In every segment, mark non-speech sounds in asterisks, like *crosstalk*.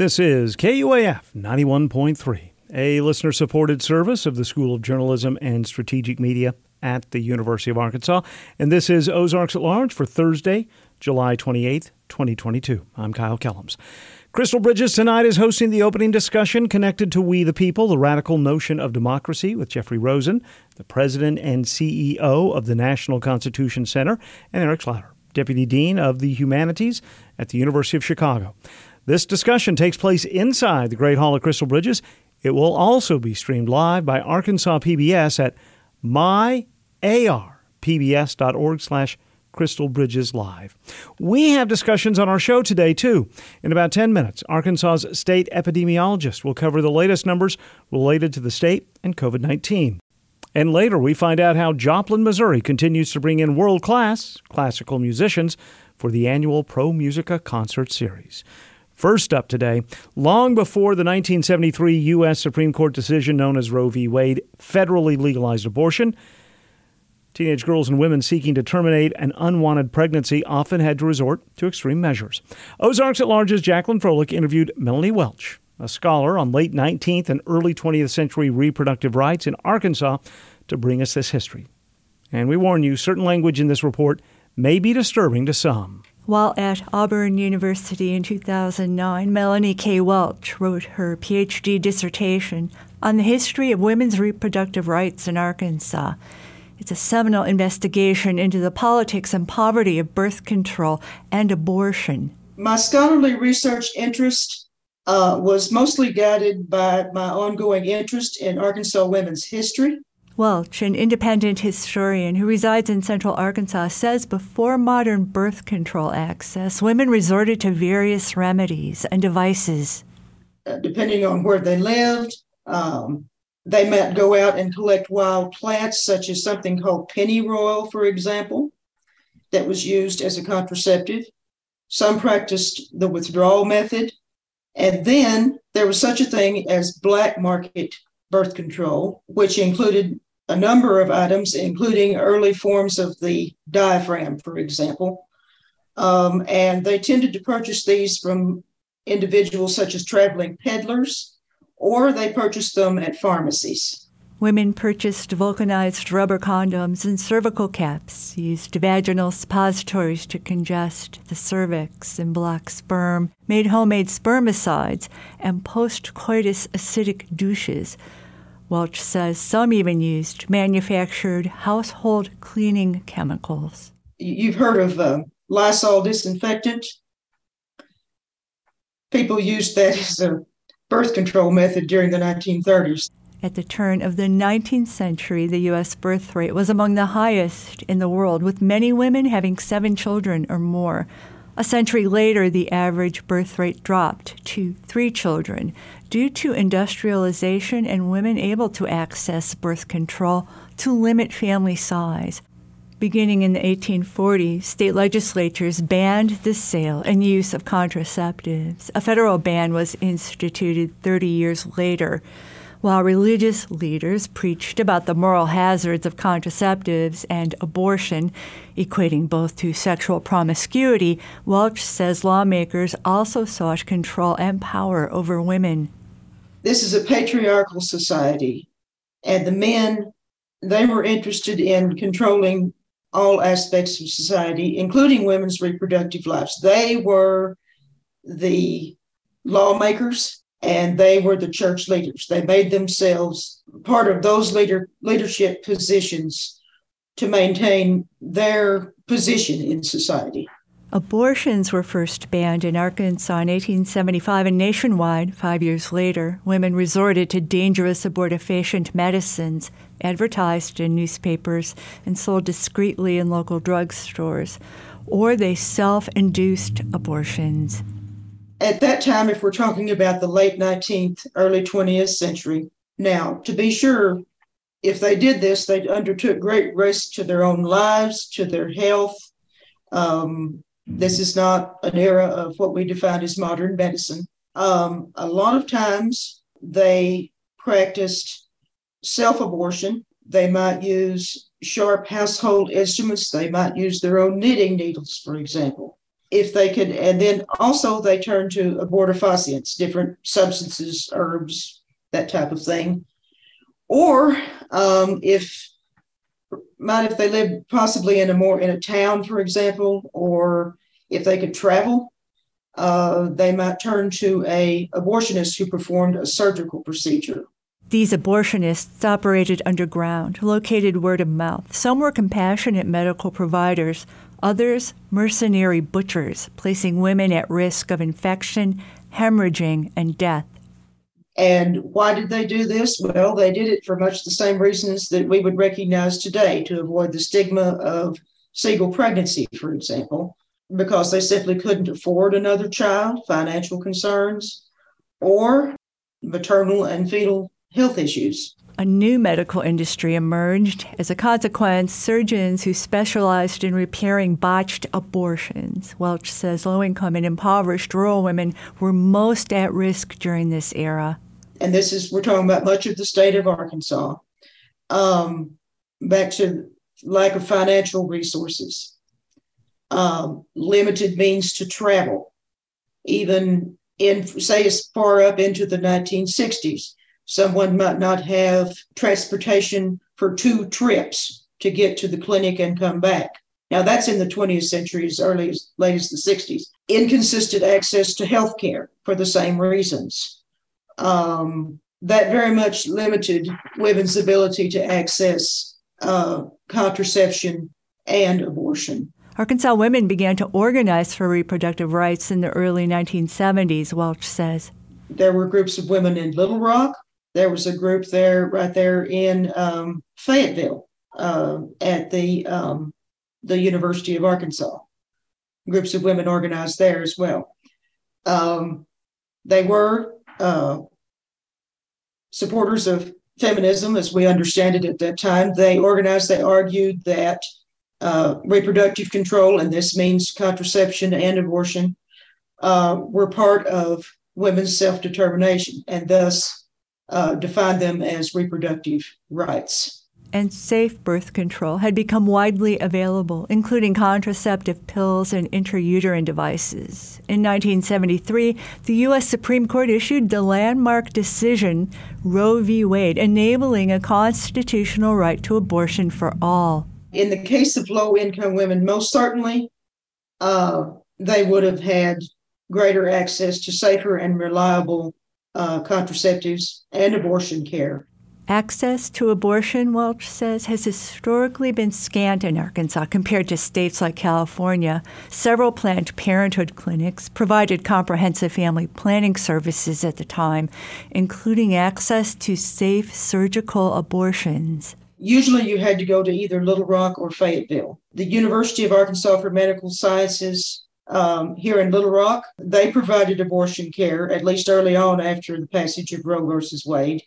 This is KUAF 91.3, a listener supported service of the School of Journalism and Strategic Media at the University of Arkansas. And this is Ozarks at Large for Thursday, July 28th, 2022. I'm Kyle Kellums. Crystal Bridges tonight is hosting the opening discussion connected to We the People, the radical notion of democracy, with Jeffrey Rosen, the president and CEO of the National Constitution Center, and Eric Slauter, deputy dean of the humanities at the University of Chicago. This discussion takes place inside the Great Hall of Crystal Bridges. It will also be streamed live by Arkansas PBS at myarpbs.org slash Crystal Bridges Live. We have discussions on our show today, too. In about 10 minutes, Arkansas's state epidemiologist will cover the latest numbers related to the state and COVID 19. And later, we find out how Joplin, Missouri continues to bring in world class classical musicians for the annual Pro Musica concert series. First up today, long before the 1973 U.S. Supreme Court decision known as Roe v. Wade federally legalized abortion, Teenage girls and women seeking to terminate an unwanted pregnancy often had to resort to extreme measures. Ozarks at Large's Jacqueline Froelich interviewed Melanie Welch, a scholar on late 19th and early 20th century reproductive rights in Arkansas, to bring us this history. And we warn you, certain language in this report may be disturbing to some. While at Auburn University in 2009, Melanie K. Welch wrote her PhD dissertation on the history of women's reproductive rights in Arkansas. It's a seminal investigation into the politics and poverty of birth control and abortion. My scholarly research interest uh, was mostly guided by my ongoing interest in Arkansas women's history. Welch, an independent historian who resides in central Arkansas, says before modern birth control access, women resorted to various remedies and devices. Uh, depending on where they lived, um, they might go out and collect wild plants, such as something called pennyroyal, for example, that was used as a contraceptive. Some practiced the withdrawal method. And then there was such a thing as black market birth control, which included a number of items, including early forms of the diaphragm, for example. Um, and they tended to purchase these from individuals such as traveling peddlers or they purchased them at pharmacies. Women purchased vulcanized rubber condoms and cervical caps, used vaginal suppositories to congest the cervix and block sperm, made homemade spermicides, and post coitus acidic douches. Welch says some even used manufactured household cleaning chemicals. You've heard of uh, Lysol disinfectant. People used that as a birth control method during the 1930s. At the turn of the 19th century, the U.S. birth rate was among the highest in the world, with many women having seven children or more. A century later, the average birth rate dropped to three children due to industrialization and women able to access birth control to limit family size. Beginning in the 1840s, state legislatures banned the sale and use of contraceptives. A federal ban was instituted 30 years later. While religious leaders preached about the moral hazards of contraceptives and abortion, equating both to sexual promiscuity, Welch says lawmakers also sought control and power over women. This is a patriarchal society, and the men, they were interested in controlling all aspects of society, including women's reproductive lives. They were the lawmakers and they were the church leaders. They made themselves part of those leader, leadership positions to maintain their position in society. Abortions were first banned in Arkansas in 1875, and nationwide, five years later, women resorted to dangerous abortifacient medicines advertised in newspapers and sold discreetly in local drugstores, or they self induced abortions. At that time, if we're talking about the late 19th, early 20th century, now, to be sure, if they did this, they undertook great risk to their own lives, to their health. Um, this is not an era of what we define as modern medicine. Um, a lot of times they practiced self abortion. They might use sharp household instruments. They might use their own knitting needles, for example. If they could, and then also they turn to abortifacients, different substances, herbs, that type of thing. Or um, if might if they lived possibly in a more in a town, for example, or if they could travel, uh, they might turn to a abortionist who performed a surgical procedure. These abortionists operated underground, located word of mouth. Some were compassionate medical providers, others mercenary butchers, placing women at risk of infection, hemorrhaging, and death. And why did they do this? Well, they did it for much the same reasons that we would recognize today to avoid the stigma of single pregnancy, for example, because they simply couldn't afford another child, financial concerns, or maternal and fetal health issues. A new medical industry emerged. As a consequence, surgeons who specialized in repairing botched abortions. Welch says low income and impoverished rural women were most at risk during this era. And this is, we're talking about much of the state of Arkansas. Um, back to lack of financial resources, um, limited means to travel, even in, say, as far up into the 1960s Someone might not have transportation for two trips to get to the clinic and come back. Now, that's in the 20th century, as early as late as the 60s. Inconsistent access to health care for the same reasons. Um, that very much limited women's ability to access uh, contraception and abortion. Arkansas women began to organize for reproductive rights in the early 1970s, Welch says. There were groups of women in Little Rock, there was a group there right there in um, Fayetteville uh, at the um, the University of Arkansas. Groups of women organized there as well. Um, they were uh, supporters of feminism as we understand it at that time. They organized, they argued that uh, reproductive control, and this means contraception and abortion, uh, were part of women's self determination and thus uh, defined them as reproductive rights. And safe birth control had become widely available, including contraceptive pills and intrauterine devices. In 1973, the U.S. Supreme Court issued the landmark decision Roe v. Wade, enabling a constitutional right to abortion for all. In the case of low income women, most certainly uh, they would have had greater access to safer and reliable uh, contraceptives and abortion care. Access to abortion, Welch says, has historically been scant in Arkansas compared to states like California. Several Planned Parenthood clinics provided comprehensive family planning services at the time, including access to safe surgical abortions. Usually, you had to go to either Little Rock or Fayetteville. The University of Arkansas for Medical Sciences um, here in Little Rock, they provided abortion care, at least early on after the passage of Roe versus Wade.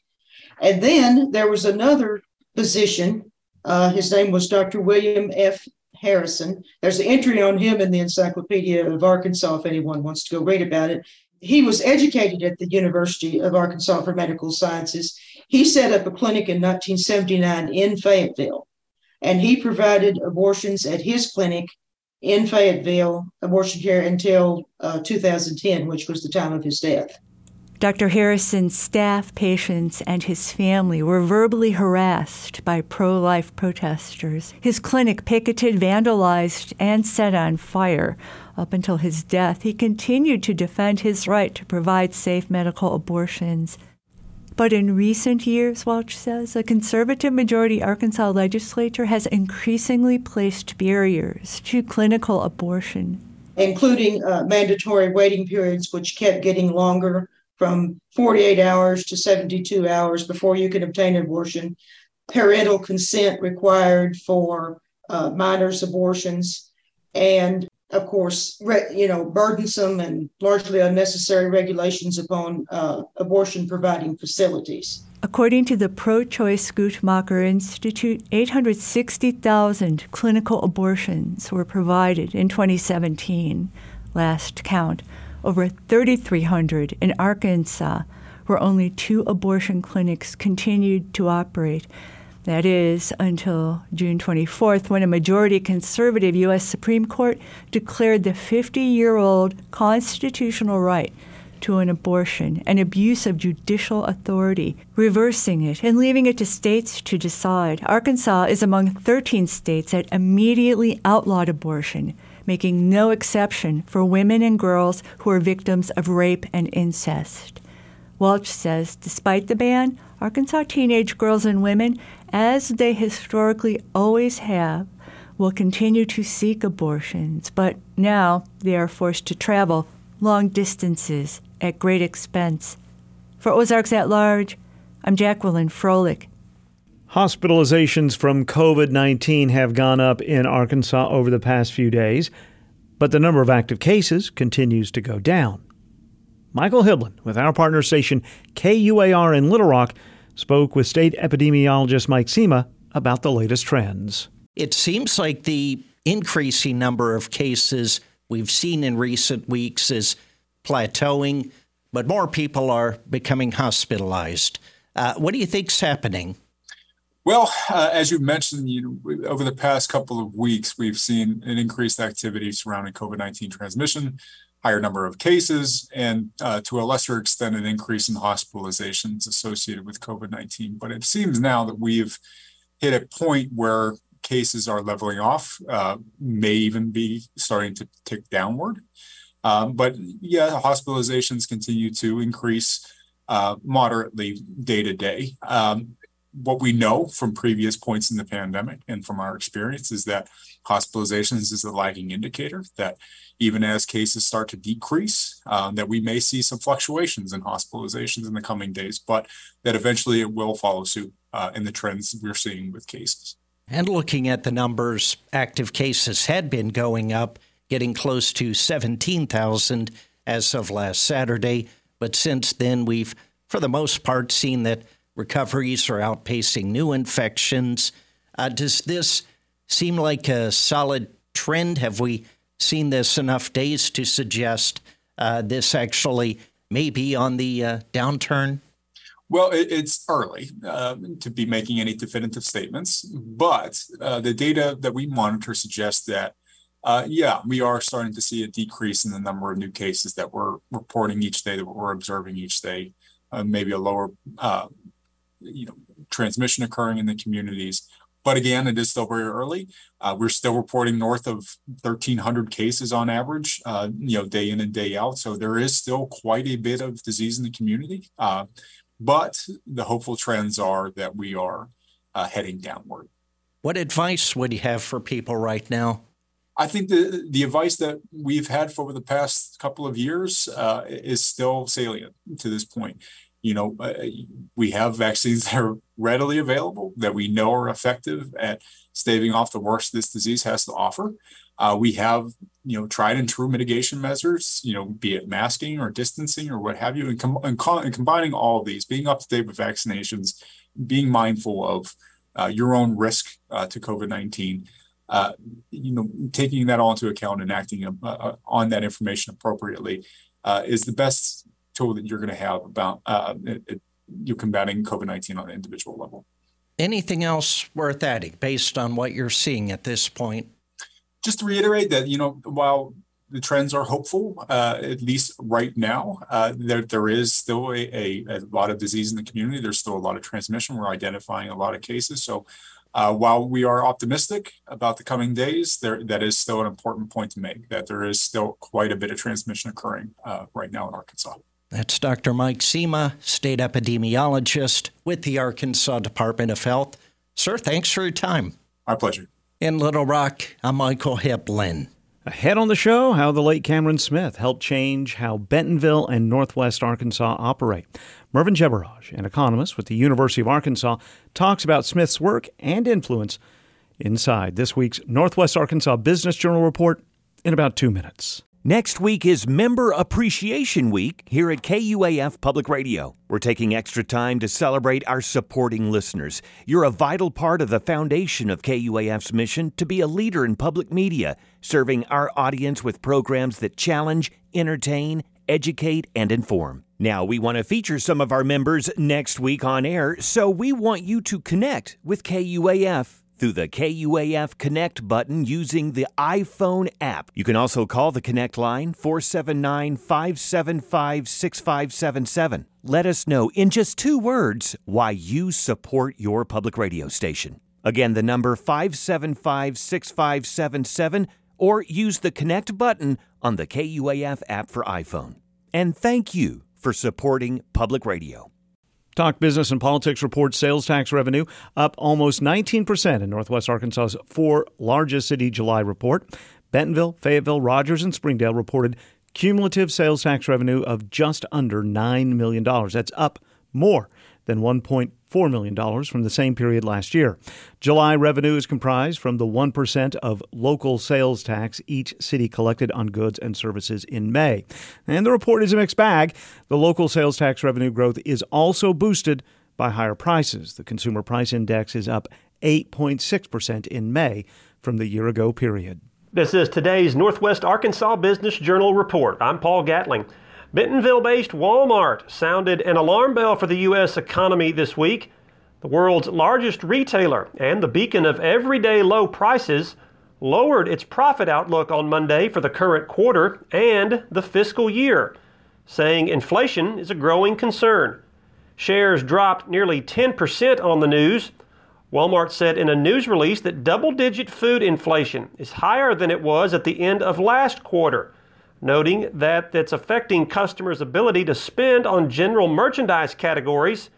And then there was another physician. Uh, his name was Dr. William F. Harrison. There's an entry on him in the Encyclopedia of Arkansas if anyone wants to go read about it. He was educated at the University of Arkansas for Medical Sciences. He set up a clinic in 1979 in Fayetteville, and he provided abortions at his clinic in Fayetteville abortion care until uh, 2010, which was the time of his death. Dr. Harrison's staff, patients, and his family were verbally harassed by pro life protesters. His clinic picketed, vandalized, and set on fire. Up until his death, he continued to defend his right to provide safe medical abortions. But in recent years, Welch says, a conservative majority Arkansas legislature has increasingly placed barriers to clinical abortion, including uh, mandatory waiting periods, which kept getting longer from 48 hours to 72 hours before you can obtain an abortion, parental consent required for uh, minors' abortions, and of course, re, you know, burdensome and largely unnecessary regulations upon uh, abortion providing facilities. According to the Pro Choice Guttmacher Institute, 860,000 clinical abortions were provided in 2017, last count. Over 3,300 in Arkansas, where only two abortion clinics continued to operate. That is until June 24th, when a majority conservative U.S. Supreme Court declared the 50 year old constitutional right to an abortion an abuse of judicial authority, reversing it and leaving it to states to decide. Arkansas is among 13 states that immediately outlawed abortion, making no exception for women and girls who are victims of rape and incest. Welch says despite the ban, Arkansas teenage girls and women, as they historically always have, will continue to seek abortions, but now they are forced to travel long distances at great expense. For Ozarks at Large, I'm Jacqueline Froelich. Hospitalizations from COVID 19 have gone up in Arkansas over the past few days, but the number of active cases continues to go down. Michael Hibblen, with our partner station KUAR in Little Rock, spoke with state epidemiologist Mike Cima about the latest trends. It seems like the increasing number of cases we've seen in recent weeks is plateauing, but more people are becoming hospitalized. Uh, what do you think's happening? Well, uh, as you mentioned, you know, over the past couple of weeks, we've seen an increased activity surrounding COVID 19 transmission higher number of cases, and uh, to a lesser extent, an increase in hospitalizations associated with COVID 19. But it seems now that we've hit a point where cases are leveling off, uh, may even be starting to tick downward. Um, but yeah, hospitalizations continue to increase uh, moderately day to day. Um, what we know from previous points in the pandemic and from our experience is that hospitalizations is a lagging indicator that even as cases start to decrease, um, that we may see some fluctuations in hospitalizations in the coming days, but that eventually it will follow suit uh, in the trends we're seeing with cases. And looking at the numbers, active cases had been going up, getting close to 17,000 as of last Saturday. But since then, we've, for the most part, seen that recoveries are outpacing new infections. Uh, does this seem like a solid trend? Have we seen this enough days to suggest uh, this actually may be on the uh, downturn? Well, it, it's early uh, to be making any definitive statements, but uh, the data that we monitor suggests that, uh, yeah, we are starting to see a decrease in the number of new cases that we're reporting each day, that we're observing each day, uh, maybe a lower, you know, transmission occurring in the communities. But again, it is still very early. Uh, we're still reporting north of 1,300 cases on average, uh, you know, day in and day out. So there is still quite a bit of disease in the community. Uh, but the hopeful trends are that we are uh, heading downward. What advice would you have for people right now? I think the the advice that we've had for over the past couple of years uh, is still salient to this point you know, uh, we have vaccines *laughs* that are readily available that we know are effective at staving off the worst this disease has to offer. Uh, we have, you know, tried and true mitigation measures, you know, be it masking or distancing or what have you, and, com- and, co- and combining all these, being up to date with vaccinations, being mindful of uh, your own risk uh, to COVID 19. Uh, you know, taking that all into account and acting uh, on that information appropriately is the best tool that you're going to have about uh, it, it, you combating COVID 19 on an individual level. Anything else worth adding based on what you're seeing at this point? Just to reiterate that, you know, while the trends are hopeful, uh, at least right now, uh, there, there is still a, a, a, lot of disease in the community. There's still a lot of transmission. We're identifying a lot of cases. So uh, while we are optimistic about the coming days, there that is still an important point to make that there is still quite a bit of transmission occurring uh, right now in Arkansas. That's Dr. Mike Cima, state epidemiologist with the Arkansas Department of Health. Sir, thanks for your time. My pleasure. In Little Rock, I'm Michael Hibblen. Ahead on the show, how the late Cameron Smith helped change how Bentonville and Northwest Arkansas operate. Mervin Jebaraj, an economist with the University of Arkansas, talks about Smith's work and influence inside this week's Northwest Arkansas Business Journal report in about two minutes. Next week is Member Appreciation Week here at KUAF Public Radio. We're taking extra time to celebrate our supporting listeners. You're a vital part of the foundation of KUAF's mission to be a leader in public media, serving our audience with programs that challenge, entertain, educate, and inform. Now, we want to feature some of our members next week on air, so we want you to connect with KUAF through the KUAF Connect button using the iPhone app. You can also call the Connect line 479 575 6577. Let us know in just two words why you support your public radio station. Again, the number 575 6577 or use the Connect button on the KUAF app for iPhone. And thank you for supporting public radio. Talk Business and Politics reports sales tax revenue up almost 19% in Northwest Arkansas's four largest city July report. Bentonville, Fayetteville, Rogers, and Springdale reported cumulative sales tax revenue of just under $9 million. That's up more than $1.4 million from the same period last year. July revenue is comprised from the 1% of local sales tax each city collected on goods and services in May. And the report is a mixed bag. The local sales tax revenue growth is also boosted by higher prices. The Consumer Price Index is up 8.6% in May from the year ago period. This is today's Northwest Arkansas Business Journal report. I'm Paul Gatling. Bentonville based Walmart sounded an alarm bell for the U.S. economy this week. The world's largest retailer and the beacon of everyday low prices lowered its profit outlook on Monday for the current quarter and the fiscal year, saying inflation is a growing concern. Shares dropped nearly 10% on the news. Walmart said in a news release that double digit food inflation is higher than it was at the end of last quarter noting that it's affecting customers' ability to spend on general merchandise categories,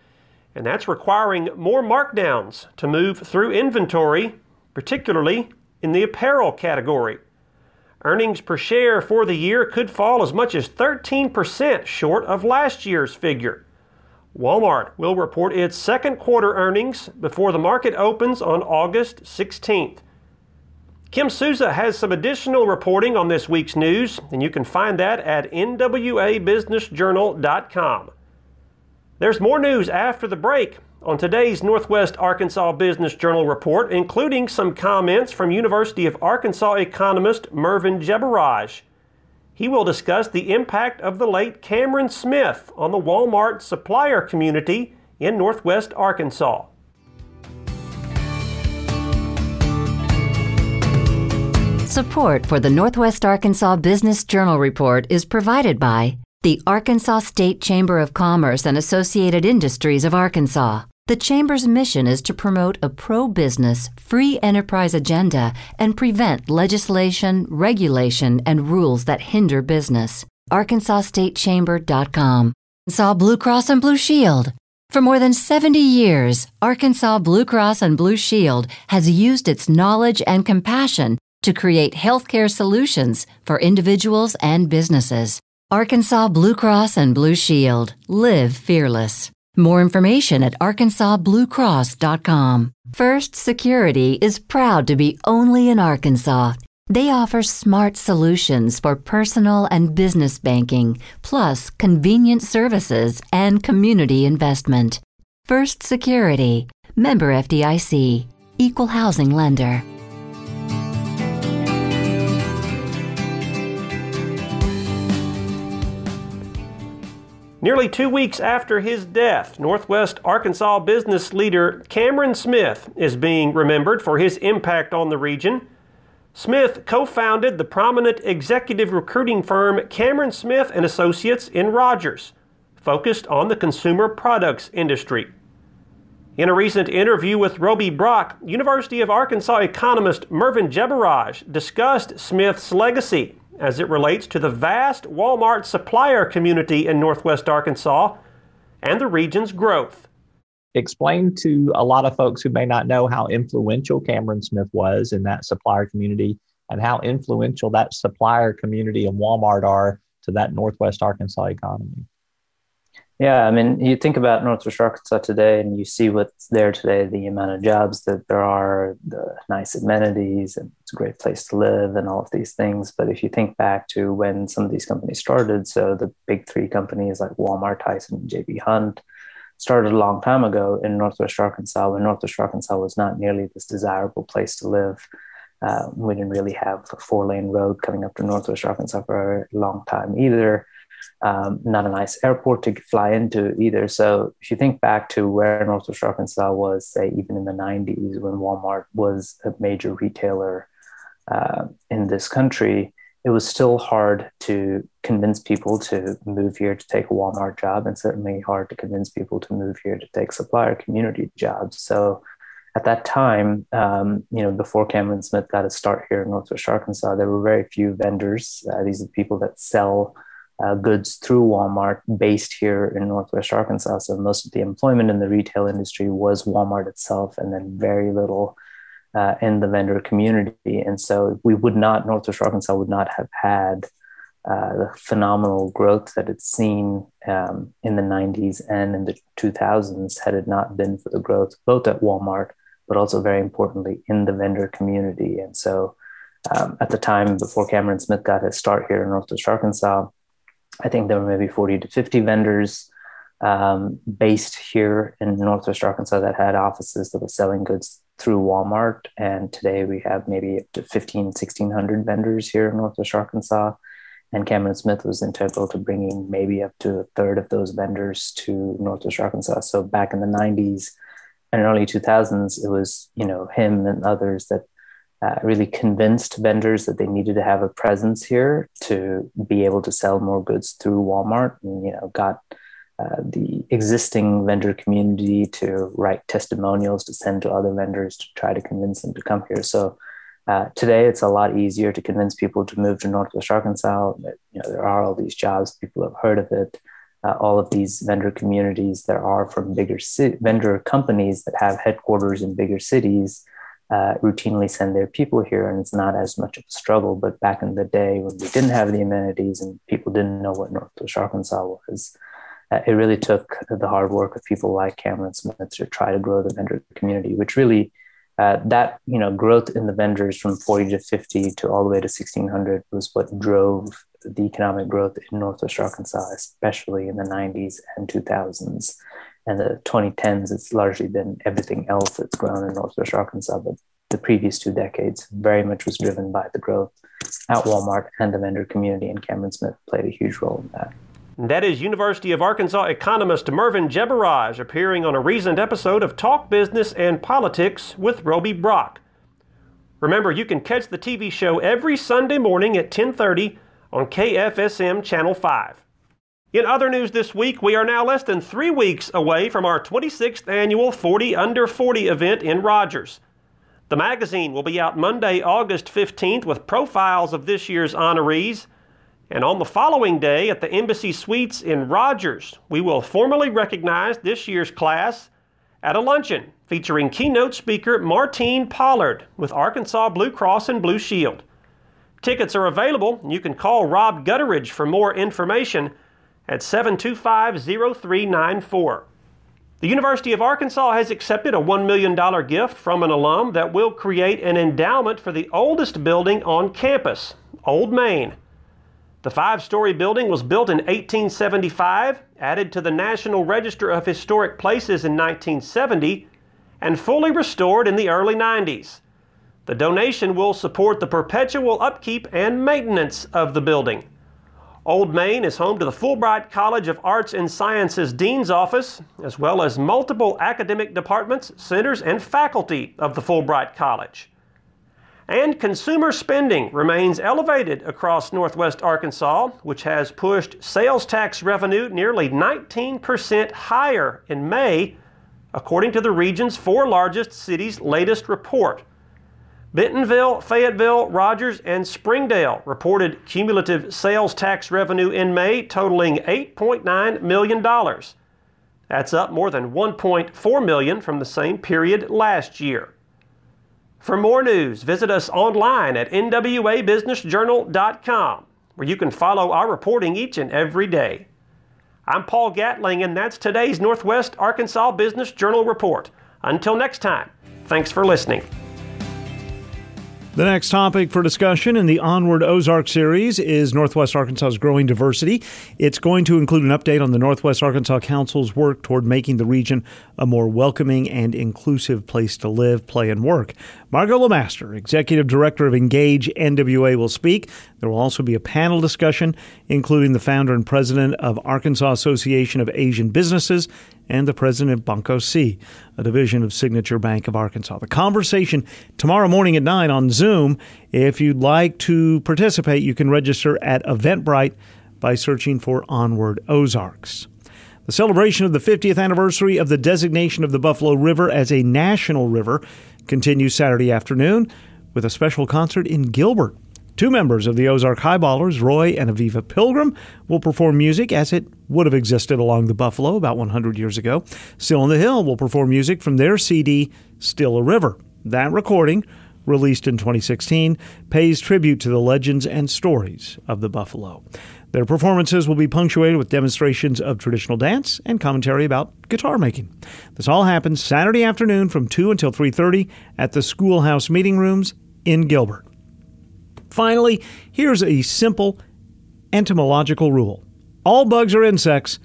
and that's requiring more markdowns to move through inventory, particularly in the apparel category. Earnings per share for the year could fall as much as 13% short of last year's figure. Walmart will report its second quarter earnings before the market opens on August 16th. Kim Souza has some additional reporting on this week's news, and you can find that at nwabusinessjournal.com. There's more news after the break on today's Northwest Arkansas Business Journal report, including some comments from University of Arkansas economist Mervin Jebaraj. He will discuss the impact of the late Cameron Smith on the Walmart supplier community in Northwest Arkansas. Support for the Northwest Arkansas Business Journal report is provided by the Arkansas State Chamber of Commerce and Associated Industries of Arkansas. The Chamber's mission is to promote a pro business, free enterprise agenda and prevent legislation, regulation, and rules that hinder business. ArkansasStateChamber.com. Arkansas Blue Cross and Blue Shield. For more than 70 years, Arkansas Blue Cross and Blue Shield has used its knowledge and compassion to create healthcare solutions for individuals and businesses. Arkansas Blue Cross and Blue Shield. Live fearless. More information at arkansasbluecross.com. First Security is proud to be only in Arkansas. They offer smart solutions for personal and business banking, plus convenient services and community investment. First Security, member FDIC, equal housing lender. Nearly two weeks after his death, Northwest Arkansas business leader Cameron Smith is being remembered for his impact on the region. Smith co-founded the prominent executive recruiting firm Cameron Smith and Associates in Rogers, focused on the consumer products industry. In a recent interview with Roby Brock, University of Arkansas economist Mervin Jebaraj discussed Smith's legacy as it relates to the vast Walmart supplier community in Northwest Arkansas and the region's growth. Explain to a lot of folks who may not know how influential Cameron Smith was in that supplier community and how influential that supplier community and Walmart are to that Northwest Arkansas economy. Yeah, I mean, you think about Northwest Arkansas today and you see what's there today, the amount of jobs that there are, the nice amenities, and it's a great place to live, and all of these things. But if you think back to when some of these companies started, so the big three companies like Walmart, Tyson, and JB Hunt started a long time ago in Northwest Arkansas when Northwest Arkansas was not nearly this desirable place to live. Uh, we didn't really have a four lane road coming up to Northwest Arkansas for a long time either um, not a nice airport to fly into either. So if you think back to where Northwest Arkansas was, say, even in the 90s when Walmart was a major retailer uh, in this country, it was still hard to convince people to move here to take a Walmart job, and certainly hard to convince people to move here to take supplier community jobs. So at that time, um, you know, before Cameron Smith got a start here in Northwest Arkansas, there were very few vendors. Uh, these are people that sell uh, goods through Walmart based here in Northwest Arkansas. So most of the employment in the retail industry was Walmart itself, and then very little uh, in the vendor community. And so we would not, Northwest Arkansas would not have had uh, the phenomenal growth that it's seen um, in the 90s and in the 2000s had it not been for the growth both at Walmart, but also very importantly in the vendor community. And so um, at the time before Cameron Smith got his start here in Northwest Arkansas, I think there were maybe 40 to 50 vendors um, based here in Northwest Arkansas that had offices that were selling goods through Walmart. And today we have maybe up to 15, 1600 vendors here in Northwest Arkansas. And Cameron Smith was integral to bringing maybe up to a third of those vendors to Northwest Arkansas. So back in the 90s and early 2000s, it was, you know, him and others that uh, really convinced vendors that they needed to have a presence here to be able to sell more goods through Walmart and, you know, got uh, the existing vendor community to write testimonials to send to other vendors to try to convince them to come here. So uh, today, it's a lot easier to convince people to move to Northwest Arkansas. That, You know, there are all these jobs; people have heard of it. Uh, all of these vendor communities there are from bigger ci- vendor companies that have headquarters in bigger cities uh, routinely send their people here, and it's not as much of a struggle. But back in the day, when we didn't have the amenities and people didn't know what Northwest Arkansas was, uh, it really took the hard work of people like Cameron Smith to try to grow the vendor community, which really uh, that you know growth in the vendors from 40 to 50 to all the way to 1600 was what drove the economic growth in Northwest Arkansas, especially in the 90s and 2000s. And the 2010s, it's largely been everything else that's grown in Northwest Arkansas. But the previous two decades very much was driven by the growth at Walmart and the vendor community, and Cameron Smith played a huge role in that. That is University of Arkansas economist Mervin Jebaraj appearing on a recent episode of Talk Business and Politics with Roby Brock. Remember, you can catch the TV show every Sunday morning at 10:30 on KFSM Channel 5. In other news this week, we are now less than 3 weeks away from our 26th annual 40 Under 40 event in Rogers. The magazine will be out Monday, August 15th with profiles of this year's honorees and on the following day at the Embassy Suites in Rogers, we will formally recognize this year's class at a luncheon featuring keynote speaker Martine Pollard with Arkansas Blue Cross and Blue Shield. Tickets are available, you can call Rob Gutteridge for more information at 725 0394. The University of Arkansas has accepted a $1 million gift from an alum that will create an endowment for the oldest building on campus, Old Main. The five story building was built in 1875, added to the National Register of Historic Places in 1970, and fully restored in the early 90s. The donation will support the perpetual upkeep and maintenance of the building. Old Main is home to the Fulbright College of Arts and Sciences Dean's Office, as well as multiple academic departments, centers, and faculty of the Fulbright College. And consumer spending remains elevated across northwest Arkansas, which has pushed sales tax revenue nearly 19% higher in May, according to the region's four largest cities' latest report. Bentonville, Fayetteville, Rogers, and Springdale reported cumulative sales tax revenue in May totaling $8.9 million. That's up more than 1.4 million from the same period last year. For more news, visit us online at nwabusinessjournal.com, where you can follow our reporting each and every day. I'm Paul Gatling, and that's today's Northwest Arkansas Business Journal report. Until next time, thanks for listening. The next topic for discussion in the Onward Ozark series is Northwest Arkansas's growing diversity. It's going to include an update on the Northwest Arkansas Council's work toward making the region a more welcoming and inclusive place to live, play, and work. Margot LeMaster, Executive Director of Engage NWA, will speak. There will also be a panel discussion, including the founder and president of Arkansas Association of Asian Businesses and the president of Banco C, a division of Signature Bank of Arkansas. The conversation tomorrow morning at 9 on Zoom. If you'd like to participate, you can register at Eventbrite by searching for Onward Ozarks. The celebration of the 50th anniversary of the designation of the Buffalo River as a national river continues Saturday afternoon with a special concert in Gilbert. Two members of the Ozark Highballers, Roy and Aviva Pilgrim, will perform music as it would have existed along the Buffalo about 100 years ago. Still on the Hill will perform music from their CD, Still a River. That recording, released in 2016, pays tribute to the legends and stories of the Buffalo. Their performances will be punctuated with demonstrations of traditional dance and commentary about guitar making. This all happens Saturday afternoon from 2 until 3:30 at the Schoolhouse Meeting Rooms in Gilbert. Finally, here's a simple entomological rule all bugs are insects,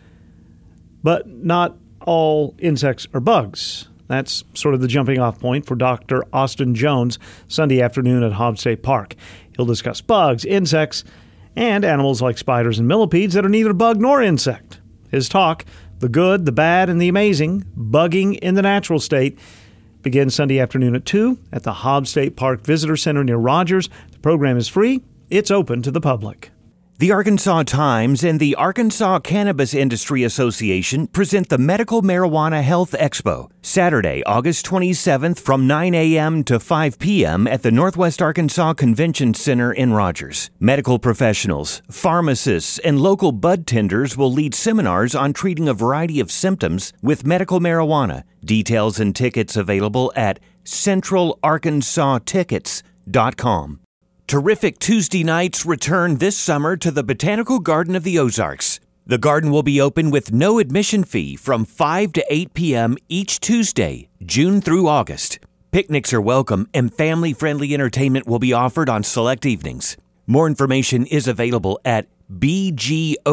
but not all insects are bugs. That's sort of the jumping off point for Dr. Austin Jones Sunday afternoon at Hobbs State Park. He'll discuss bugs, insects, and animals like spiders and millipedes that are neither bug nor insect. His talk, The Good, the Bad, and the Amazing Bugging in the Natural State, begins Sunday afternoon at 2 at the Hobbs State Park Visitor Center near Rogers. The program is free, it's open to the public. The Arkansas Times and the Arkansas Cannabis Industry Association present the Medical Marijuana Health Expo, Saturday, August 27th from 9 a.m. to 5 p.m. at the Northwest Arkansas Convention Center in Rogers. Medical professionals, pharmacists, and local bud tenders will lead seminars on treating a variety of symptoms with medical marijuana. Details and tickets available at centralarkansastickets.com. Terrific Tuesday nights return this summer to the Botanical Garden of the Ozarks. The garden will be open with no admission fee from 5 to 8 p.m. each Tuesday, June through August. Picnics are welcome and family friendly entertainment will be offered on select evenings. More information is available at bgozarks.org.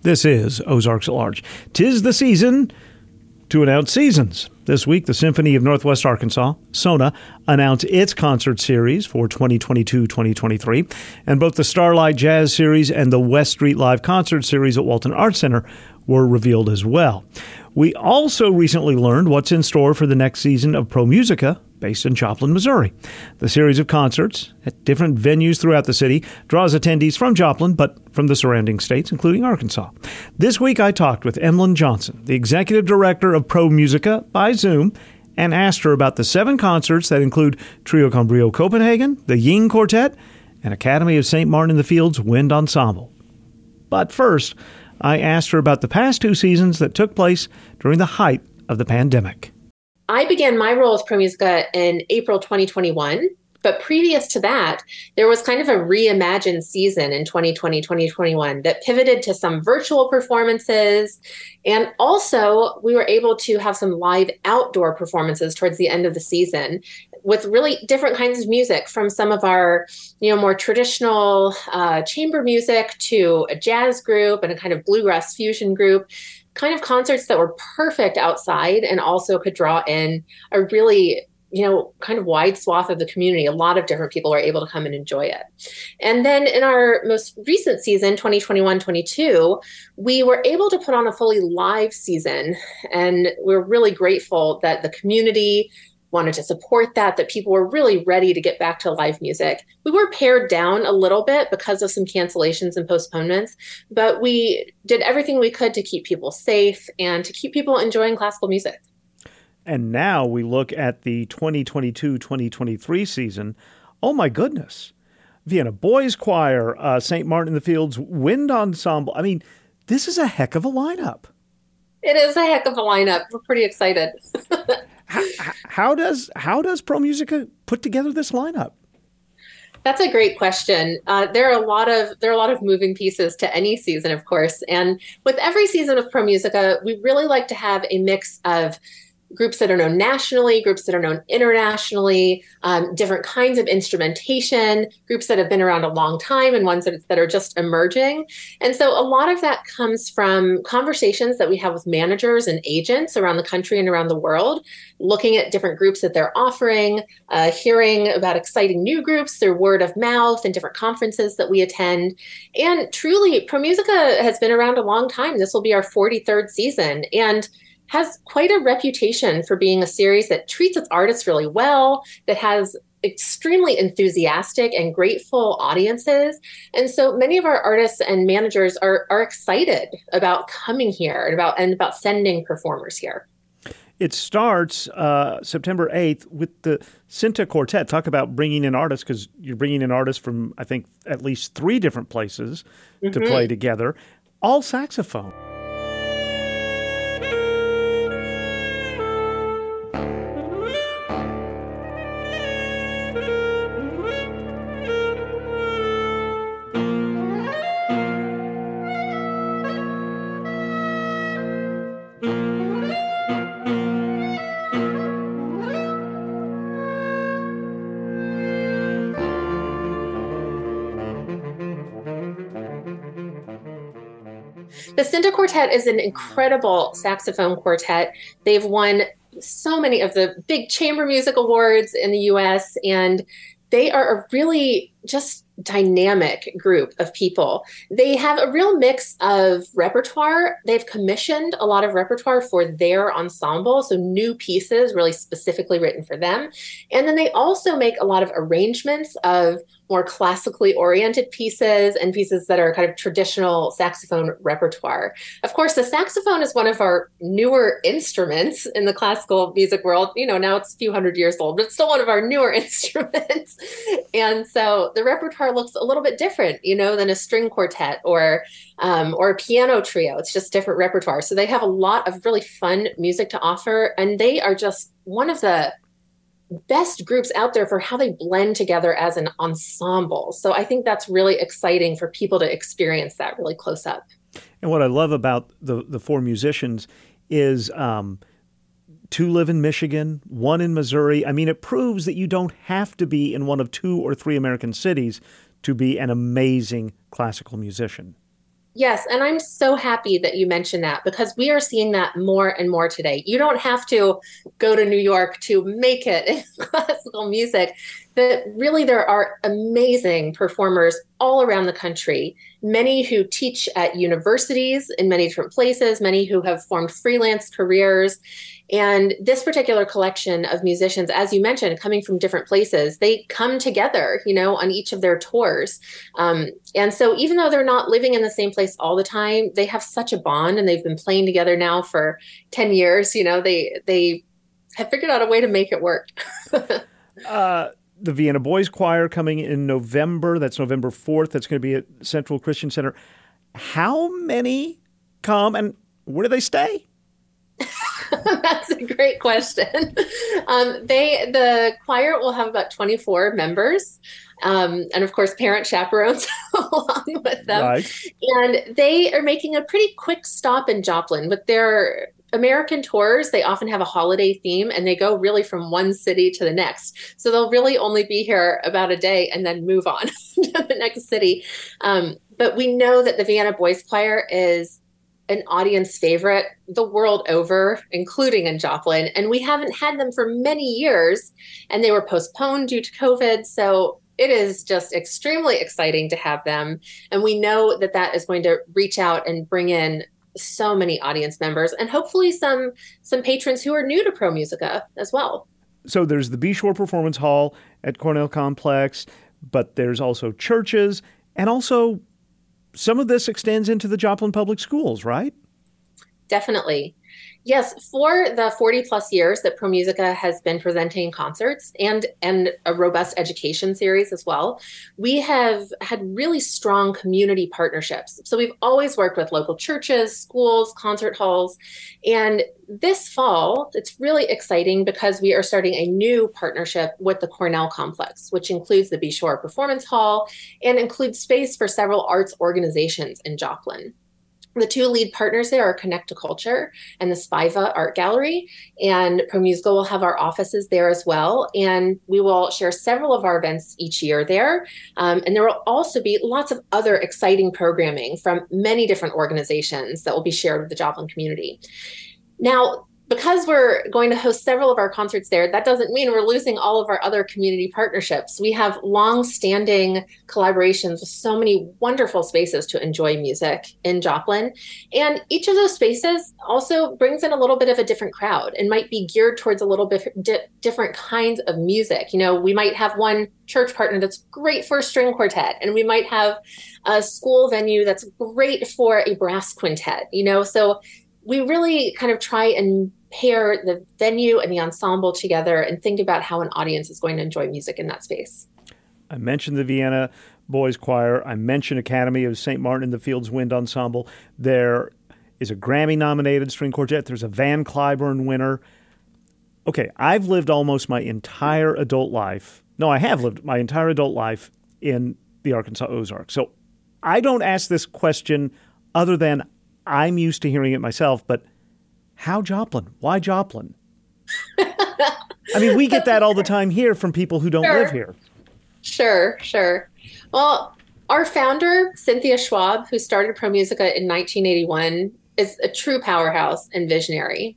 This is Ozarks at Large. Tis the season to announce seasons. This week, the Symphony of Northwest Arkansas, SONA, announced its concert series for 2022 2023, and both the Starlight Jazz Series and the West Street Live Concert Series at Walton Arts Center were revealed as well. We also recently learned what's in store for the next season of Pro Musica, based in Joplin, Missouri. The series of concerts at different venues throughout the city draws attendees from Joplin, but from the surrounding states, including Arkansas. This week I talked with Emlyn Johnson, the executive director of Pro Musica by Zoom, and asked her about the seven concerts that include Trio con Brio Copenhagen, the Ying Quartet, and Academy of St. Martin in the Fields Wind Ensemble. But first, I asked her about the past two seasons that took place during the height of the pandemic. I began my role as Pro in April 2021. But previous to that, there was kind of a reimagined season in 2020, 2021 that pivoted to some virtual performances. And also, we were able to have some live outdoor performances towards the end of the season with really different kinds of music from some of our you know more traditional uh, chamber music to a jazz group and a kind of bluegrass fusion group kind of concerts that were perfect outside and also could draw in a really you know kind of wide swath of the community. A lot of different people were able to come and enjoy it. And then in our most recent season 2021-22 we were able to put on a fully live season. And we're really grateful that the community wanted to support that, that people were really ready to get back to live music. We were pared down a little bit because of some cancellations and postponements, but we did everything we could to keep people safe and to keep people enjoying classical music. And now we look at the 2022 2023 season. Oh my goodness. Vienna Boys Choir, uh, St. Martin in the Fields Wind Ensemble. I mean, this is a heck of a lineup. It is a heck of a lineup. We're pretty excited. *laughs* how, how does how does Pro Musica put together this lineup? That's a great question. Uh, there are a lot of there are a lot of moving pieces to any season, of course, and with every season of Pro Musica, we really like to have a mix of groups that are known nationally, groups that are known internationally, um, different kinds of instrumentation, groups that have been around a long time, and ones that, that are just emerging. And so a lot of that comes from conversations that we have with managers and agents around the country and around the world, looking at different groups that they're offering, uh, hearing about exciting new groups through word of mouth and different conferences that we attend. And truly, ProMusica has been around a long time. This will be our 43rd season. And has quite a reputation for being a series that treats its artists really well, that has extremely enthusiastic and grateful audiences. And so many of our artists and managers are, are excited about coming here and about and about sending performers here. It starts uh, September 8th with the Sinta Quartet. Talk about bringing in artists because you're bringing in artists from, I think, at least three different places mm-hmm. to play together, all saxophone. The Sinta Quartet is an mm-hmm. incredible saxophone quartet. They've won so many of the big chamber music awards in the US, and they are a really just dynamic group of people. They have a real mix of repertoire. They've commissioned a lot of repertoire for their ensemble, so new pieces really specifically written for them. And then they also make a lot of arrangements of more classically oriented pieces and pieces that are kind of traditional saxophone repertoire. Of course, the saxophone is one of our newer instruments in the classical music world. You know, now it's a few hundred years old, but it's still one of our newer *laughs* instruments. and so the repertoire looks a little bit different, you know, than a string quartet or um, or a piano trio. It's just different repertoire. So they have a lot of really fun music to offer, and they are just one of the best groups out there for how they blend together as an ensemble. So I think that's really exciting for people to experience that really close up. And what I love about the the four musicians is um, two live in Michigan, one in Missouri. I mean, it proves that you don't have to be in one of two or three American cities to be an amazing classical musician. Yes, and I'm so happy that you mentioned that because we are seeing that more and more today. You don't have to go to New York to make it in *laughs* classical music. That really there are amazing performers all around the country, many who teach at universities in many different places, many who have formed freelance careers and this particular collection of musicians, as you mentioned, coming from different places, they come together, you know, on each of their tours. Um, and so even though they're not living in the same place all the time, they have such a bond and they've been playing together now for 10 years. You know, they, they have figured out a way to make it work. *laughs* uh, the Vienna Boys Choir coming in November. That's November 4th. That's going to be at Central Christian Center. How many come and where do they stay? *laughs* That's a great question. Um, they the choir will have about 24 members. Um, and of course, parent chaperones *laughs* along with them. Right. And they are making a pretty quick stop in Joplin with their American tours, they often have a holiday theme and they go really from one city to the next. So they'll really only be here about a day and then move on *laughs* to the next city. Um, but we know that the Vienna Boys Choir is an audience favorite the world over, including in Joplin. And we haven't had them for many years, and they were postponed due to COVID. So it is just extremely exciting to have them. And we know that that is going to reach out and bring in so many audience members and hopefully some some patrons who are new to pro musica as well so there's the shore performance hall at cornell complex but there's also churches and also some of this extends into the Joplin Public Schools, right? Definitely. Yes, for the 40 plus years that ProMusica has been presenting concerts and and a robust education series as well, we have had really strong community partnerships. So we've always worked with local churches, schools, concert halls, and this fall it's really exciting because we are starting a new partnership with the Cornell Complex, which includes the B Shore Performance Hall and includes space for several arts organizations in Joplin. The two lead partners there are Connect to Culture and the Spiva Art Gallery. And ProMusica will have our offices there as well. And we will share several of our events each year there. Um, and there will also be lots of other exciting programming from many different organizations that will be shared with the Joplin community. Now, because we're going to host several of our concerts there, that doesn't mean we're losing all of our other community partnerships. We have long-standing collaborations with so many wonderful spaces to enjoy music in Joplin. And each of those spaces also brings in a little bit of a different crowd and might be geared towards a little bit di- different kinds of music. You know, we might have one church partner that's great for a string quartet, and we might have a school venue that's great for a brass quintet, you know, so we really kind of try and pair the venue and the ensemble together and think about how an audience is going to enjoy music in that space. I mentioned the Vienna Boys Choir. I mentioned Academy of St. Martin in the Fields Wind Ensemble. There is a Grammy nominated string quartet. There's a Van Cliburn winner. Okay, I've lived almost my entire adult life. No, I have lived my entire adult life in the Arkansas Ozarks. So I don't ask this question other than I'm used to hearing it myself, but how Joplin? Why Joplin? *laughs* I mean, we get that all the time here from people who don't sure. live here. Sure, sure. Well, our founder, Cynthia Schwab, who started ProMusica in 1981, is a true powerhouse and visionary.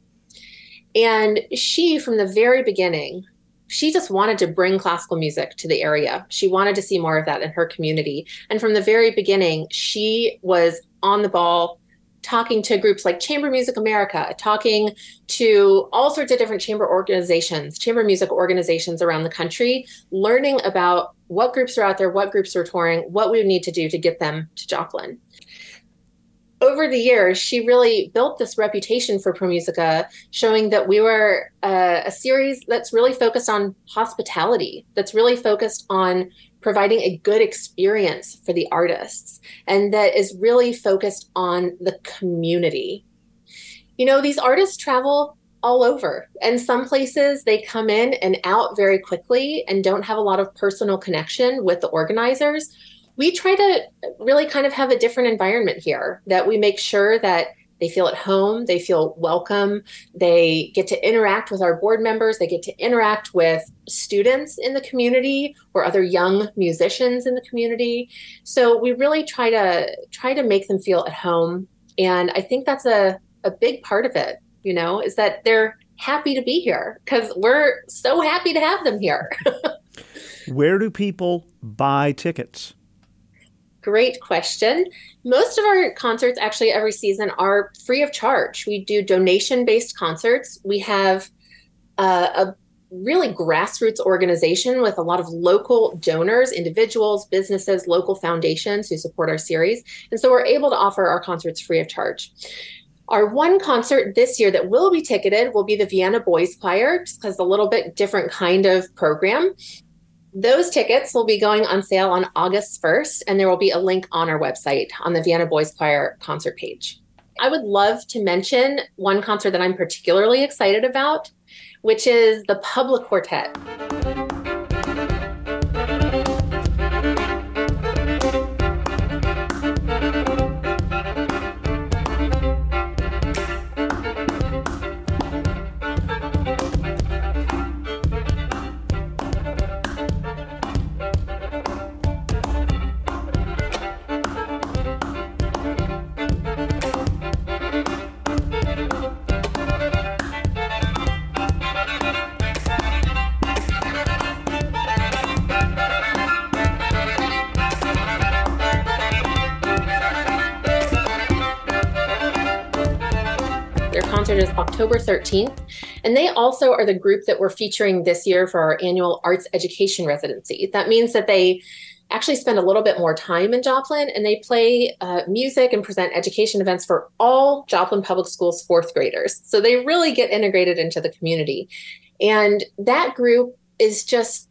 And she, from the very beginning, she just wanted to bring classical music to the area. She wanted to see more of that in her community. And from the very beginning, she was on the ball, talking to groups like Chamber Music America, talking to all sorts of different chamber organizations, chamber music organizations around the country, learning about what groups are out there, what groups are touring, what we need to do to get them to Joplin. Over the years, she really built this reputation for ProMusica, showing that we were uh, a series that's really focused on hospitality, that's really focused on providing a good experience for the artists and that is really focused on the community. You know, these artists travel all over, and some places they come in and out very quickly and don't have a lot of personal connection with the organizers. We try to really kind of have a different environment here that we make sure that they feel at home, they feel welcome, they get to interact with our board members, they get to interact with students in the community or other young musicians in the community. So we really try to try to make them feel at home. And I think that's a, a big part of it, you know, is that they're happy to be here because we're so happy to have them here. *laughs* Where do people buy tickets? Great question. Most of our concerts, actually, every season are free of charge. We do donation based concerts. We have uh, a really grassroots organization with a lot of local donors, individuals, businesses, local foundations who support our series. And so we're able to offer our concerts free of charge. Our one concert this year that will be ticketed will be the Vienna Boys Choir, just because it's a little bit different kind of program. Those tickets will be going on sale on August 1st, and there will be a link on our website on the Vienna Boys Choir concert page. I would love to mention one concert that I'm particularly excited about, which is the Public Quartet. October 13th. And they also are the group that we're featuring this year for our annual arts education residency. That means that they actually spend a little bit more time in Joplin and they play uh, music and present education events for all Joplin Public Schools fourth graders. So they really get integrated into the community. And that group is just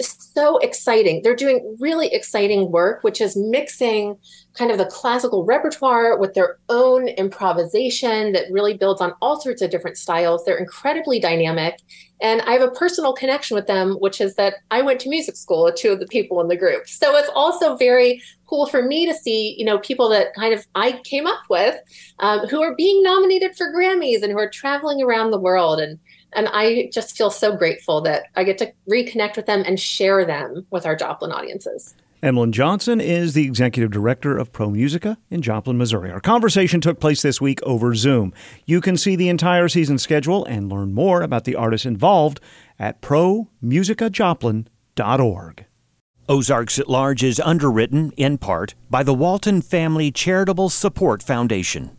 so exciting. They're doing really exciting work, which is mixing kind of the classical repertoire with their own improvisation that really builds on all sorts of different styles. They're incredibly dynamic. And I have a personal connection with them, which is that I went to music school with two of the people in the group. So it's also very cool for me to see, you know, people that kind of I came up with um, who are being nominated for Grammys and who are traveling around the world. And and I just feel so grateful that I get to reconnect with them and share them with our Joplin audiences. Emlyn Johnson is the executive director of Pro Musica in Joplin, Missouri. Our conversation took place this week over Zoom. You can see the entire season schedule and learn more about the artists involved at promusicajoplin.org. Ozarks at Large is underwritten, in part, by the Walton Family Charitable Support Foundation.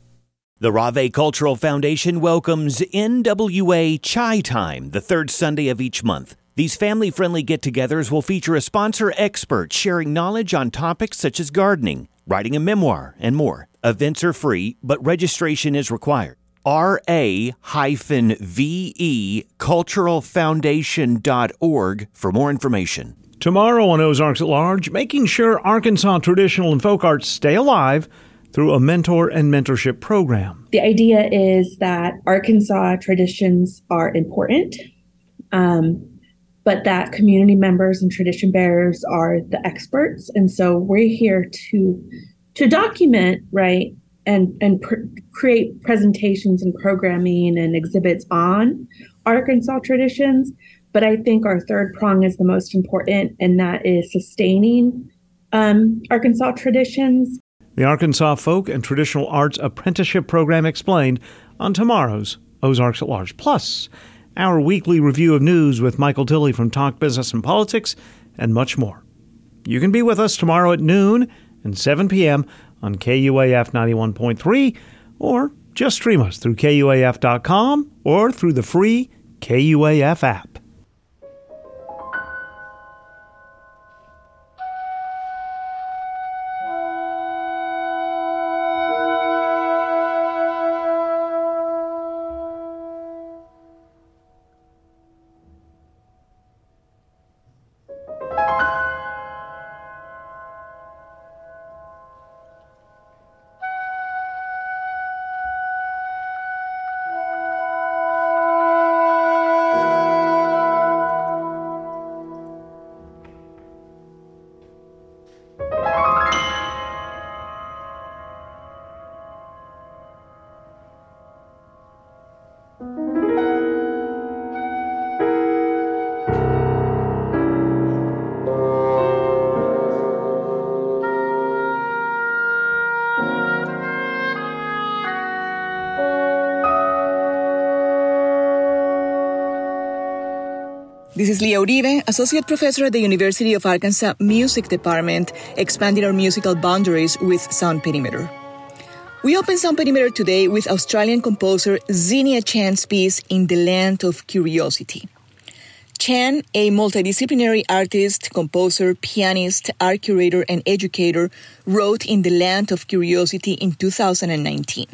The Rave Cultural Foundation welcomes NWA Chai Time the third Sunday of each month. These family friendly get togethers will feature a sponsor expert sharing knowledge on topics such as gardening, writing a memoir, and more. Events are free, but registration is required. RA-VE culturalfoundation.org for more information. Tomorrow on Ozarks at Large, making sure Arkansas traditional and folk arts stay alive through a mentor and mentorship program. The idea is that Arkansas traditions are important, um, but that community members and tradition bearers are the experts, and so we're here to to document right and and pr- create presentations and programming and exhibits on Arkansas traditions. But I think our third prong is the most important, and that is sustaining um, Arkansas traditions the Arkansas Folk and Traditional Arts Apprenticeship Program explained on tomorrow's Ozarks at Large. Plus, our weekly review of news with Michael Tilley from Talk Business and Politics, and much more. You can be with us tomorrow at noon and 7 p.m. on KUAF 91.3, or just stream us through KUAF.com or through the free KUAF app. Uribe, Associate Professor at the University of Arkansas Music Department, expanding our musical boundaries with Sound Perimeter. We open Sound Perimeter today with Australian composer Zinnia Chan's piece In the Land of Curiosity. Chan, a multidisciplinary artist, composer, pianist, art curator, and educator, wrote In the Land of Curiosity in 2019.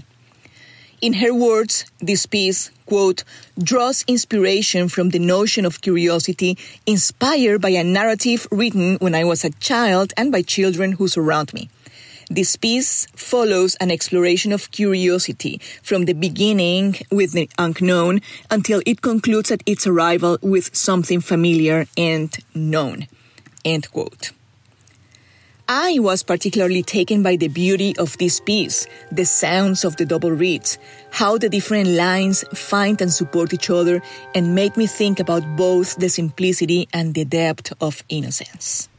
In her words, this piece, quote, draws inspiration from the notion of curiosity inspired by a narrative written when I was a child and by children who surround me. This piece follows an exploration of curiosity from the beginning with the unknown until it concludes at its arrival with something familiar and known. End quote. I was particularly taken by the beauty of this piece, the sounds of the double reeds, how the different lines find and support each other, and made me think about both the simplicity and the depth of innocence.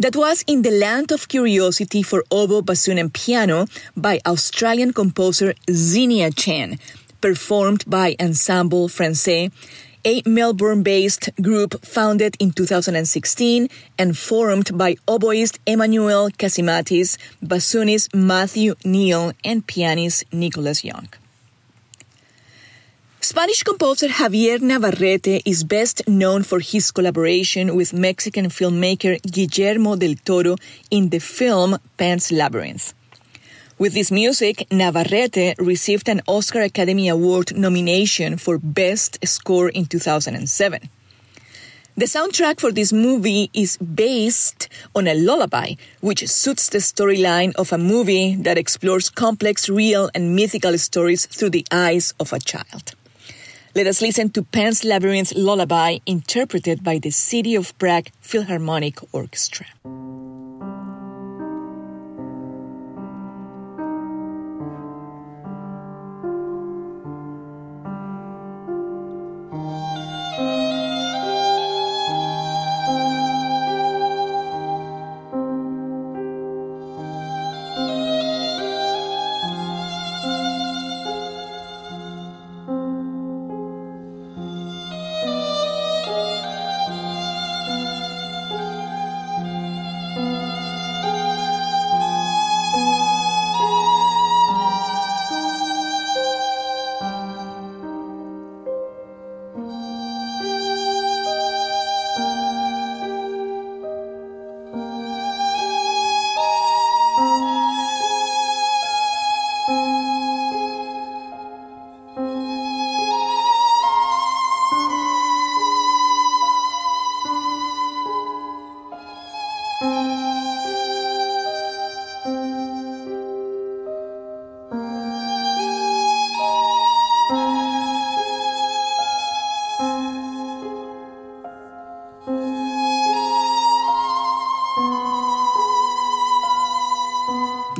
That was In the Land of Curiosity for oboe, bassoon, and piano by Australian composer Zinnia Chan, performed by Ensemble Francais, a Melbourne based group founded in 2016 and formed by oboist Emmanuel Casimatis, bassoonist Matthew Neal, and pianist Nicholas Young. Spanish composer Javier Navarrete is best known for his collaboration with Mexican filmmaker Guillermo del Toro in the film Pan's Labyrinth. With this music, Navarrete received an Oscar Academy Award nomination for Best Score in 2007. The soundtrack for this movie is based on a lullaby, which suits the storyline of a movie that explores complex, real, and mythical stories through the eyes of a child. Let us listen to Pan's Labyrinth Lullaby, interpreted by the City of Prague Philharmonic Orchestra.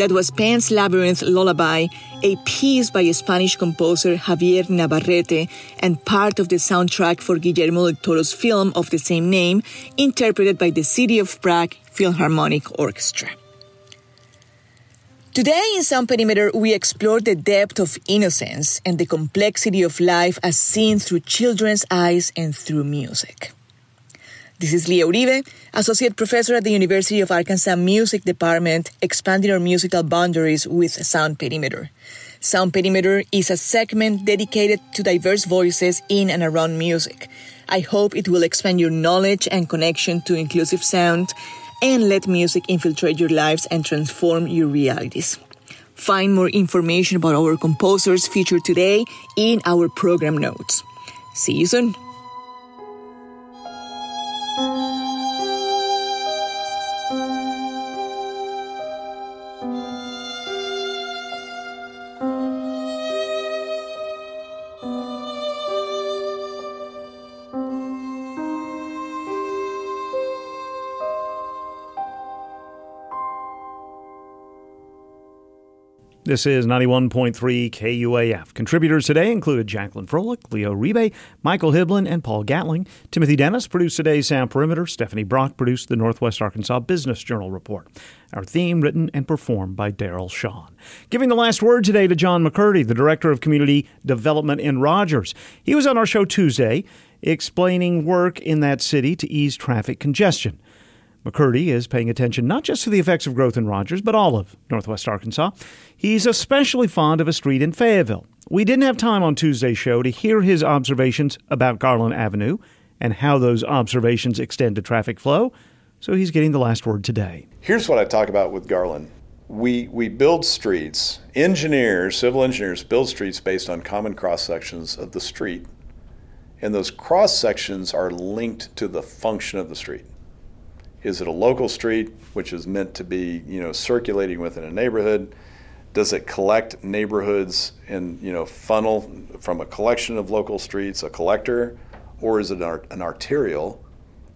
That was Pan's Labyrinth Lullaby, a piece by Spanish composer Javier Navarrete and part of the soundtrack for Guillermo del Toro's film of the same name, interpreted by the City of Prague Philharmonic Orchestra. Today in Sound Perimeter, we explore the depth of innocence and the complexity of life as seen through children's eyes and through music. This is Leah Uribe, Associate Professor at the University of Arkansas Music Department, expanding our musical boundaries with Sound Perimeter. Sound Perimeter is a segment dedicated to diverse voices in and around music. I hope it will expand your knowledge and connection to inclusive sound and let music infiltrate your lives and transform your realities. Find more information about our composers featured today in our program notes. See you soon. This is 91.3 KUAF. Contributors today included Jacqueline Froelich, Leah Uribe, Michael Hibblen, and Paul Gatling. Timothy Dennis produced today's Sound Perimeter. Stephanie Brock produced the Northwest Arkansas Business Journal Report. Our theme written and performed by Daryl Shawn. Giving the last word today to John McCurdy, the Director of Community Development in Rogers. He was on our show Tuesday explaining work in that city to ease traffic congestion. McCurdy is paying attention not just to the effects of growth in Rogers, but all of Northwest Arkansas. He's especially fond of a street in Fayetteville. We didn't have time on Tuesday's show to hear his observations about Garland Avenue and how those observations extend to traffic flow, so he's getting the last word today. Here's what I talk about with Garland. We, we build streets, engineers, civil engineers build streets based on common cross sections of the street. And those cross sections are linked to the function of the street. Is it a local street, which is meant to be, you know, circulating within a neighborhood? Does it collect neighborhoods and, you know, funnel from a collection of local streets, a collector, or is it an arterial,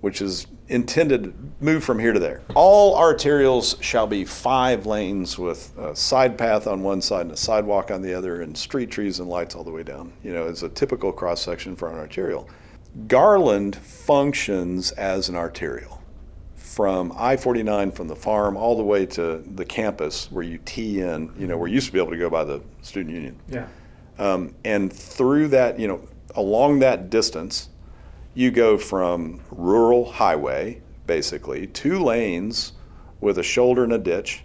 which is intended to move from here to there? All arterials shall be five lanes with a side path on one side and a sidewalk on the other, and street trees and lights all the way down. You know, it's a typical cross section for an arterial. Garland functions as an arterial from I 49 from the farm all the way to the campus where you tee in, you know, where you used to be able to go by the student union. Yeah. Um, and through that, you know, along that distance, you go from rural highway, basically, two lanes with a shoulder and a ditch,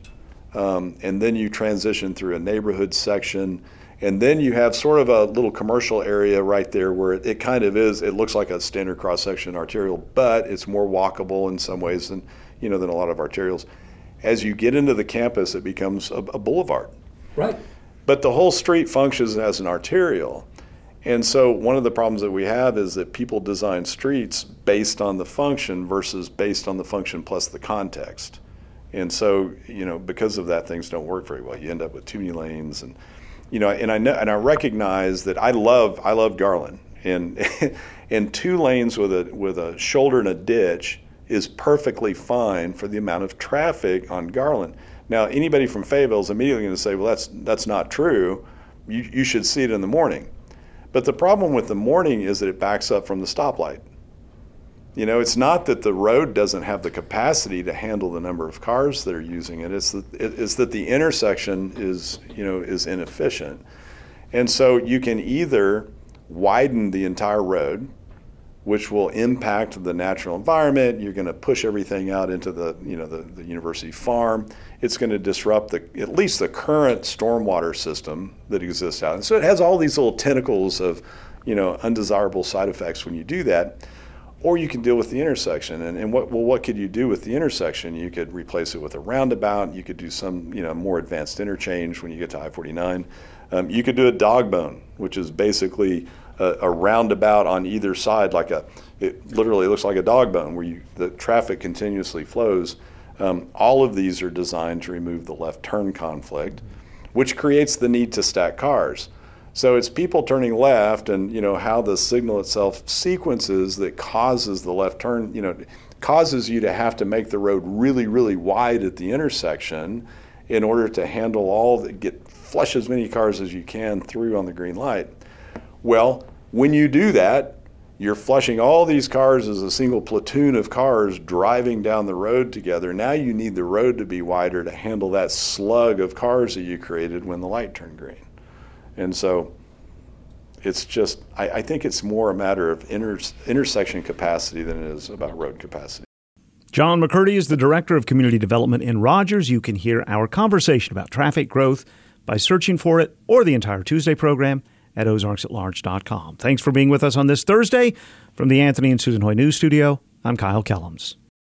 um, and then you transition through a neighborhood section. And then you have sort of a little commercial area right there where it, it kind of is. It looks like a standard cross section arterial, but it's more walkable in some ways than you know than a lot of arterials. As you get into the campus, it becomes a, a boulevard. Right. But the whole street functions as an arterial. And so one of the problems that we have is that people design streets based on the function versus based on the function plus the context. And so, you know, because of that, things don't work very well. You end up with too many lanes, and you know, and I know, and I recognize that I love, I love Garland, and *laughs* and two lanes with a with a shoulder and a ditch is perfectly fine for the amount of traffic on Garland. Now, anybody from Fayetteville is immediately going to say, well, that's that's not true. You you should see it in the morning. But the problem with the morning is that it backs up from the stoplight. You know, it's not that the road doesn't have the capacity to handle the number of cars that are using it. It's that, it's that the intersection is, you know, is inefficient. And so you can either widen the entire road, which will impact the natural environment. You're going to push everything out into the, you know, the, the university farm. It's going to disrupt the, at least the current stormwater system that exists out. And so it has all these little tentacles of, you know, undesirable side effects when you do that or you can deal with the intersection. And, and what well, what could you do with the intersection? You could replace it with a roundabout. You could do some you know more advanced interchange when you get to I-49. Um, you could do a dog bone, which is basically a, a, roundabout on either side, like a it literally looks like a dog bone where you, the traffic continuously flows. Um, all of these are designed to remove the left turn conflict, which creates the need to stack cars. So it's people turning left and you know how the signal itself sequences that causes the left turn, you know, causes you to have to make the road really really wide at the intersection in order to handle all the get flush as many cars as you can through on the green light. Well, when you do that, you're flushing all these cars as a single platoon of cars driving down the road together. Now you need the road to be wider to handle that slug of cars that you created when the light turned green. And so it's just, I, I think it's more a matter of inter, intersection capacity than it is about road capacity. John McCurdy is the Director of Community Development in Rogers. You can hear our conversation about traffic growth by searching for it or the entire Tuesday program at ozarksatlarge.com. Thanks for being with us on this Thursday. From the Anthony and Susan Hoy News Studio, I'm Kyle Kellums.